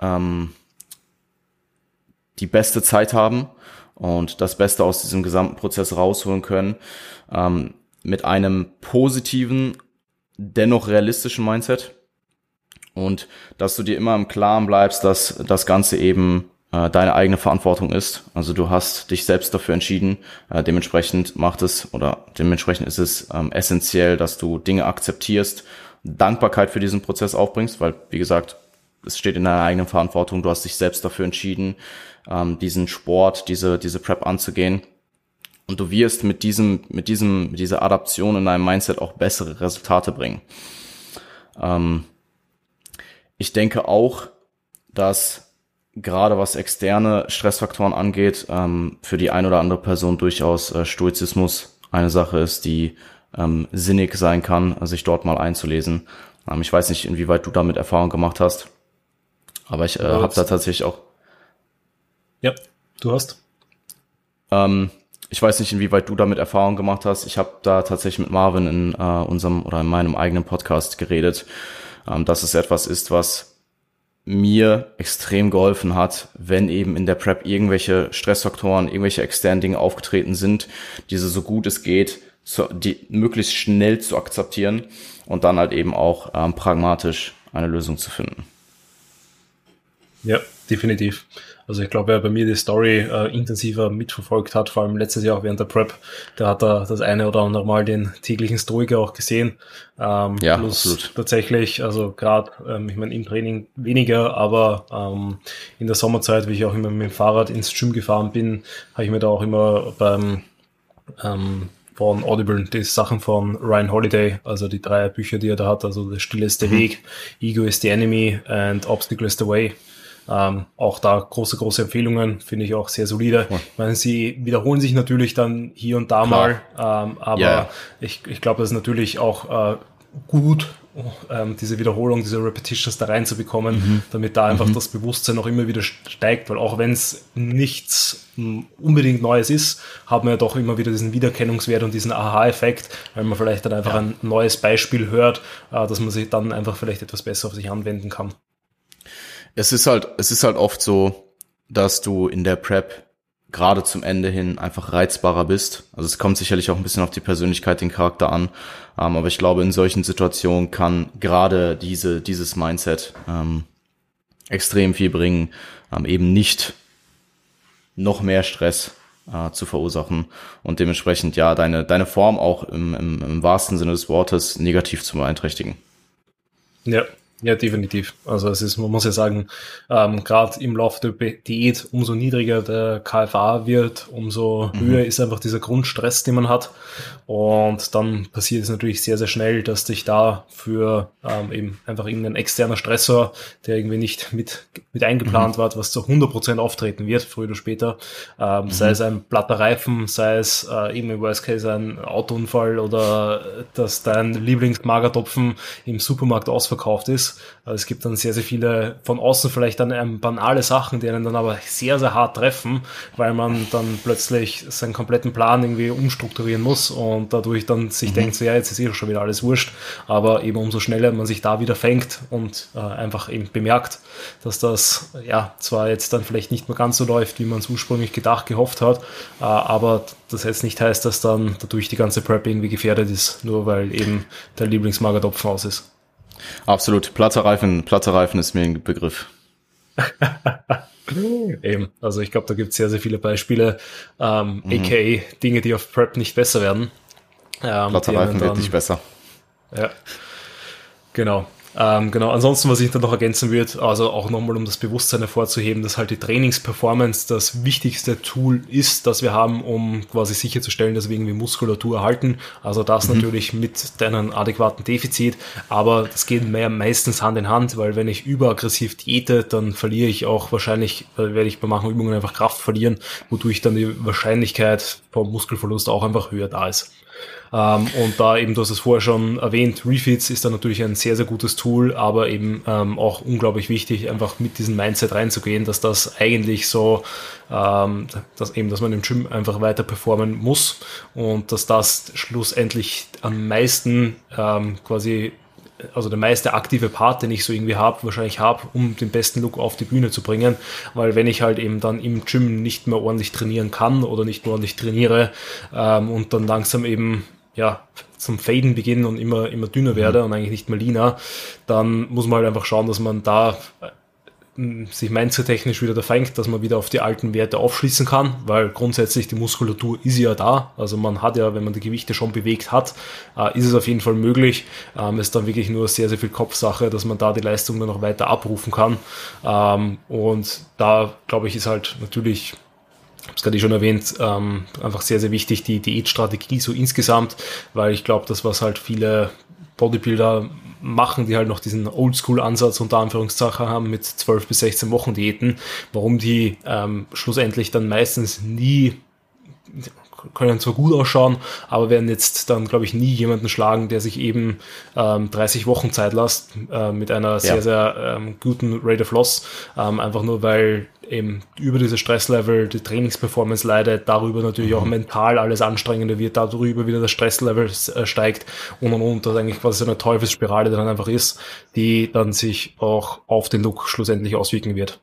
S2: ähm, die beste Zeit haben und das Beste aus diesem gesamten Prozess rausholen können, ähm, mit einem positiven, dennoch realistischen Mindset und dass du dir immer im Klaren bleibst, dass das Ganze eben äh, deine eigene Verantwortung ist. Also du hast dich selbst dafür entschieden. Äh, dementsprechend macht es oder dementsprechend ist es ähm, essentiell, dass du Dinge akzeptierst, Dankbarkeit für diesen Prozess aufbringst, weil wie gesagt es steht in deiner eigenen Verantwortung, du hast dich selbst dafür entschieden, ähm, diesen Sport, diese, diese Prep anzugehen. Und du wirst mit diesem, mit diesem, mit dieser Adaption in deinem Mindset auch bessere Resultate bringen. Ähm, ich denke auch, dass gerade was externe Stressfaktoren angeht, ähm, für die ein oder andere Person durchaus äh, Stoizismus eine Sache ist, die ähm, sinnig sein kann, sich dort mal einzulesen. Ähm, ich weiß nicht, inwieweit du damit Erfahrung gemacht hast. Aber ich äh, habe da tatsächlich auch.
S1: Ja, du hast.
S2: Ähm, ich weiß nicht, inwieweit du damit Erfahrung gemacht hast. Ich habe da tatsächlich mit Marvin in äh, unserem oder in meinem eigenen Podcast geredet, ähm, dass es etwas ist, was mir extrem geholfen hat, wenn eben in der Prep irgendwelche Stressfaktoren, irgendwelche externen Dinge aufgetreten sind, diese so gut es geht, zu, die möglichst schnell zu akzeptieren und dann halt eben auch ähm, pragmatisch eine Lösung zu finden.
S1: Ja, definitiv. Also ich glaube, wer bei mir die Story äh, intensiver mitverfolgt hat, vor allem letztes Jahr auch während der Prep, der hat da das eine oder andere Mal den täglichen Stoiker auch gesehen. Ähm, ja, plus absolut. tatsächlich, also gerade, ähm, ich meine im Training weniger, aber ähm, in der Sommerzeit, wie ich auch immer mit dem Fahrrad ins Gym gefahren bin, habe ich mir da auch immer beim ähm, von Audible, die Sachen von Ryan Holiday, also die drei Bücher, die er da hat, also der Stille ist der mhm. Weg, Ego is the Enemy and Obstacle is the Way. Ähm, auch da große, große Empfehlungen, finde ich auch sehr solide. Ja. Ich meine, sie wiederholen sich natürlich dann hier und da Klar. mal, ähm, aber yeah. ich, ich glaube, das ist natürlich auch äh, gut, ähm, diese Wiederholung, diese Repetitions da reinzubekommen, mhm. damit da einfach mhm. das Bewusstsein auch immer wieder steigt, weil auch wenn es nichts unbedingt Neues ist, hat man ja doch immer wieder diesen Wiedererkennungswert und diesen Aha-Effekt, weil man vielleicht dann einfach ja. ein neues Beispiel hört, äh, dass man sich dann einfach vielleicht etwas besser auf sich anwenden kann.
S2: Es ist halt, es ist halt oft so, dass du in der Prep gerade zum Ende hin einfach reizbarer bist. Also es kommt sicherlich auch ein bisschen auf die Persönlichkeit, den Charakter an. Ähm, aber ich glaube, in solchen Situationen kann gerade diese, dieses Mindset ähm, extrem viel bringen. Ähm, eben nicht noch mehr Stress äh, zu verursachen und dementsprechend ja deine, deine Form auch im, im, im wahrsten Sinne des Wortes negativ zu beeinträchtigen.
S1: Ja, ja, definitiv. Also es ist, man muss ja sagen, ähm, gerade im Laufe der Diät, umso niedriger der KFA wird, umso mhm. höher ist einfach dieser Grundstress, den man hat. Und dann passiert es natürlich sehr, sehr schnell, dass dich da für ähm, eben einfach irgendein externer Stressor, der irgendwie nicht mit, mit eingeplant mhm. war, was zu 100% auftreten wird, früher oder später, ähm, mhm. sei es ein platter Reifen, sei es äh, eben im Worst Case ein Autounfall oder dass dein Lieblingsmagertopfen im Supermarkt ausverkauft ist, also es gibt dann sehr, sehr viele von außen vielleicht dann ähm, banale Sachen, die einen dann aber sehr, sehr hart treffen, weil man dann plötzlich seinen kompletten Plan irgendwie umstrukturieren muss und dadurch dann sich mhm. denkt, so ja, jetzt ist eh schon wieder alles wurscht, aber eben umso schneller man sich da wieder fängt und äh, einfach eben bemerkt, dass das ja zwar jetzt dann vielleicht nicht mehr ganz so läuft, wie man es ursprünglich gedacht, gehofft hat, äh, aber das jetzt nicht heißt, dass dann dadurch die ganze Prep irgendwie gefährdet ist, nur weil eben der Lieblingsmagertopfen aus ist.
S2: Absolut. Platte Reifen, platte Reifen ist mir ein Begriff. [laughs]
S1: Eben, also ich glaube, da gibt es sehr, sehr viele Beispiele, ähm, mhm. aka Dinge, die auf Prep nicht besser werden.
S2: Ähm, platte Reifen dann, wird nicht besser.
S1: Ja, genau. Ähm, genau, ansonsten, was ich dann noch ergänzen würde, also auch nochmal, um das Bewusstsein hervorzuheben, dass halt die Trainingsperformance das wichtigste Tool ist, das wir haben, um quasi sicherzustellen, dass wir irgendwie Muskulatur erhalten. Also das mhm. natürlich mit deinem adäquaten Defizit, aber das geht mehr meistens Hand in Hand, weil wenn ich überaggressiv diete, dann verliere ich auch wahrscheinlich, äh, werde ich bei manchen Übungen einfach Kraft verlieren, wodurch dann die Wahrscheinlichkeit vom Muskelverlust auch einfach höher da ist. Ähm, und da eben, du hast es vorher schon erwähnt, Refits ist da natürlich ein sehr, sehr gutes Tool, aber eben ähm, auch unglaublich wichtig, einfach mit diesem Mindset reinzugehen, dass das eigentlich so, ähm, dass eben, dass man im Gym einfach weiter performen muss und dass das schlussendlich am meisten ähm, quasi also der meiste aktive Part, den ich so irgendwie habe, wahrscheinlich habe, um den besten Look auf die Bühne zu bringen. Weil wenn ich halt eben dann im Gym nicht mehr ordentlich trainieren kann oder nicht mehr ordentlich trainiere ähm, und dann langsam eben ja, zum Faden beginnen und immer, immer dünner werde mhm. und eigentlich nicht mehr leaner, dann muss man halt einfach schauen, dass man da äh, sich mindset-technisch wieder da fängt, dass man wieder auf die alten Werte aufschließen kann, weil grundsätzlich die Muskulatur ist ja da. Also man hat ja, wenn man die Gewichte schon bewegt hat, äh, ist es auf jeden Fall möglich. Ähm, es ist dann wirklich nur sehr, sehr viel Kopfsache, dass man da die Leistung dann noch weiter abrufen kann. Ähm, und da, glaube ich, ist halt natürlich ich habe es gerade schon erwähnt, ähm, einfach sehr, sehr wichtig, die Diätstrategie so insgesamt, weil ich glaube, das, was halt viele Bodybuilder machen, die halt noch diesen Oldschool-Ansatz unter Anführungszeichen haben mit 12 bis 16 Wochen Diäten, warum die ähm, schlussendlich dann meistens nie können zwar gut ausschauen, aber werden jetzt dann, glaube ich, nie jemanden schlagen, der sich eben ähm, 30 Wochen Zeit lässt äh, mit einer ja. sehr, sehr ähm, guten Rate of Loss. Ähm, einfach nur, weil eben über dieses Stresslevel die Trainingsperformance leidet, darüber natürlich mhm. auch mental alles anstrengender wird, darüber wieder das Stresslevel äh, steigt und und und, das eigentlich quasi so eine Teufelsspirale dann einfach ist, die dann sich auch auf den Look schlussendlich auswirken wird.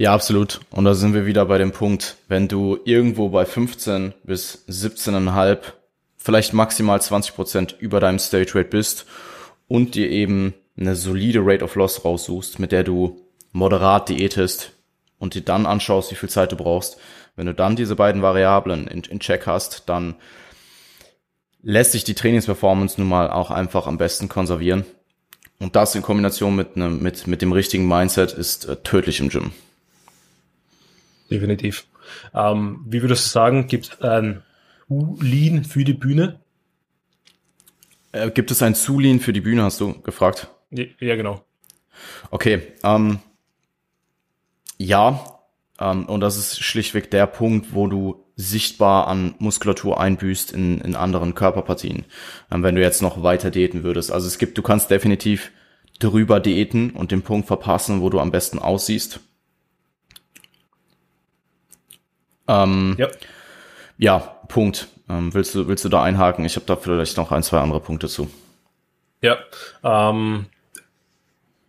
S2: Ja, absolut. Und da sind wir wieder bei dem Punkt, wenn du irgendwo bei 15 bis 17,5, vielleicht maximal 20 Prozent über deinem Stage Rate bist und dir eben eine solide Rate of Loss raussuchst, mit der du moderat diätest und dir dann anschaust, wie viel Zeit du brauchst. Wenn du dann diese beiden Variablen in, in Check hast, dann lässt sich die Trainingsperformance nun mal auch einfach am besten konservieren. Und das in Kombination mit, einem, mit, mit dem richtigen Mindset ist äh, tödlich im Gym
S1: definitiv. Ähm, wie würdest du sagen, gibt es ein Lean für die Bühne?
S2: Äh, gibt es ein Zulin für die Bühne, hast du gefragt?
S1: Ja, ja genau.
S2: Okay, ähm, ja, ähm, und das ist schlichtweg der Punkt, wo du sichtbar an Muskulatur einbüßt in, in anderen Körperpartien, ähm, wenn du jetzt noch weiter diäten würdest. Also es gibt, du kannst definitiv drüber diäten und den Punkt verpassen, wo du am besten aussiehst. Ähm, ja. ja, Punkt. Ähm, willst, du, willst du da einhaken? Ich habe da vielleicht noch ein, zwei andere Punkte zu.
S1: Ja, ähm,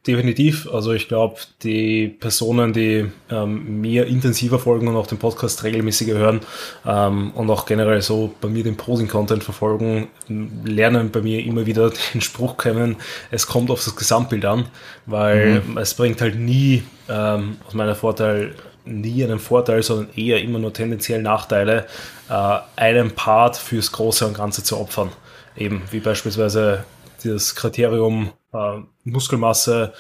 S1: definitiv. Also ich glaube, die Personen, die ähm, mir intensiver folgen und auch den Podcast regelmäßiger hören ähm, und auch generell so bei mir den Posing-Content verfolgen, lernen bei mir immer wieder [laughs] den Spruch kennen, es kommt auf das Gesamtbild an, weil mhm. es bringt halt nie ähm, aus meiner Vorteil nie einen Vorteil, sondern eher immer nur tendenziell Nachteile, äh, einen Part fürs Große und Ganze zu opfern. Eben wie beispielsweise das Kriterium äh, Muskelmasse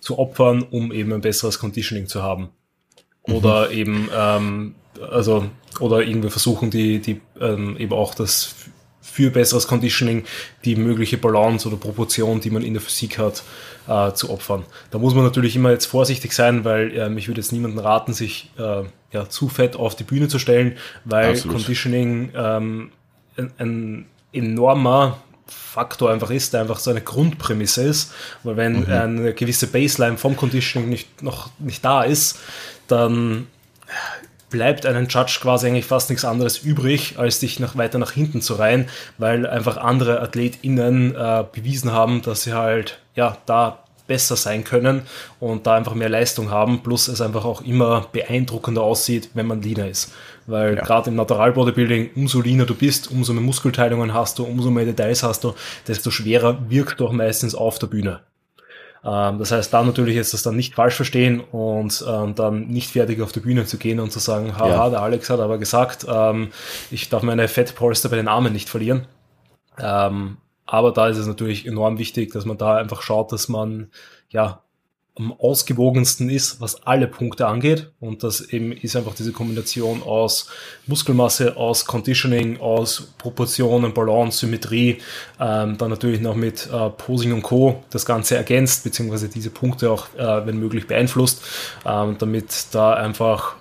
S1: zu opfern, um eben ein besseres Conditioning zu haben. Oder mhm. eben, ähm, also, oder irgendwie versuchen, die, die ähm, eben auch das für besseres Conditioning die mögliche Balance oder Proportion, die man in der Physik hat, äh, zu opfern. Da muss man natürlich immer jetzt vorsichtig sein, weil ähm, ich würde jetzt niemanden raten, sich äh, ja, zu fett auf die Bühne zu stellen, weil Absolut. Conditioning ähm, ein, ein enormer Faktor einfach ist, der einfach so eine Grundprämisse ist. Weil wenn mhm. eine gewisse Baseline vom Conditioning nicht, noch nicht da ist, dann bleibt einem Judge quasi eigentlich fast nichts anderes übrig, als dich noch weiter nach hinten zu reihen, weil einfach andere AthletInnen äh, bewiesen haben, dass sie halt ja da besser sein können und da einfach mehr Leistung haben, plus es einfach auch immer beeindruckender aussieht, wenn man leaner ist. Weil ja. gerade im Natural Bodybuilding, umso leaner du bist, umso mehr Muskelteilungen hast du, umso mehr Details hast du, desto schwerer wirkt du auch meistens auf der Bühne. Ähm, das heißt, da natürlich ist das dann nicht falsch verstehen und ähm, dann nicht fertig auf die Bühne zu gehen und zu sagen, haha, ja. der Alex hat aber gesagt, ähm, ich darf meine Fettpolster bei den Armen nicht verlieren. Ähm, aber da ist es natürlich enorm wichtig, dass man da einfach schaut, dass man ja am ausgewogensten ist, was alle Punkte angeht. Und das eben ist einfach diese Kombination aus Muskelmasse, aus Conditioning, aus Proportionen, Balance, Symmetrie, ähm, dann natürlich noch mit äh, Posing und Co. das Ganze ergänzt, beziehungsweise diese Punkte auch, äh, wenn möglich, beeinflusst, ähm, damit da einfach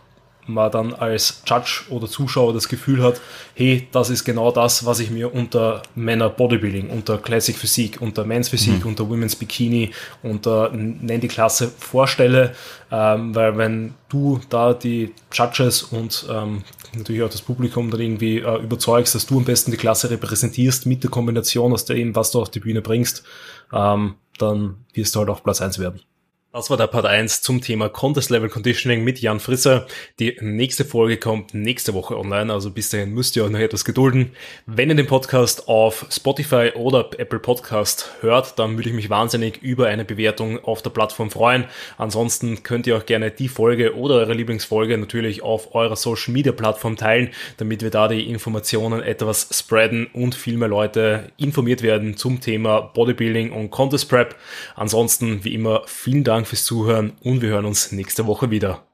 S1: man dann als Judge oder Zuschauer das Gefühl hat, hey, das ist genau das, was ich mir unter Männer Bodybuilding, unter Classic Physik, unter Men's Physik, mhm. unter Women's Bikini, unter nenn die Klasse vorstelle, ähm, weil wenn du da die Judges und ähm, natürlich auch das Publikum dann irgendwie äh, überzeugst, dass du am besten die Klasse repräsentierst mit der Kombination aus dem, was du auf die Bühne bringst, ähm, dann wirst du halt auch Platz 1 werden. Das war der Part 1 zum Thema Contest Level Conditioning mit Jan Frisser. Die nächste Folge kommt nächste Woche online, also bis dahin müsst ihr euch noch etwas gedulden. Wenn ihr den Podcast auf Spotify oder Apple Podcast hört, dann würde ich mich wahnsinnig über eine Bewertung auf der Plattform freuen. Ansonsten könnt ihr auch gerne die Folge oder eure Lieblingsfolge natürlich auf eurer Social Media Plattform teilen, damit wir da die Informationen etwas spreaden und viel mehr Leute informiert werden zum Thema Bodybuilding und Contest Prep. Ansonsten, wie immer, vielen Dank fürs Zuhören und wir hören uns nächste Woche wieder.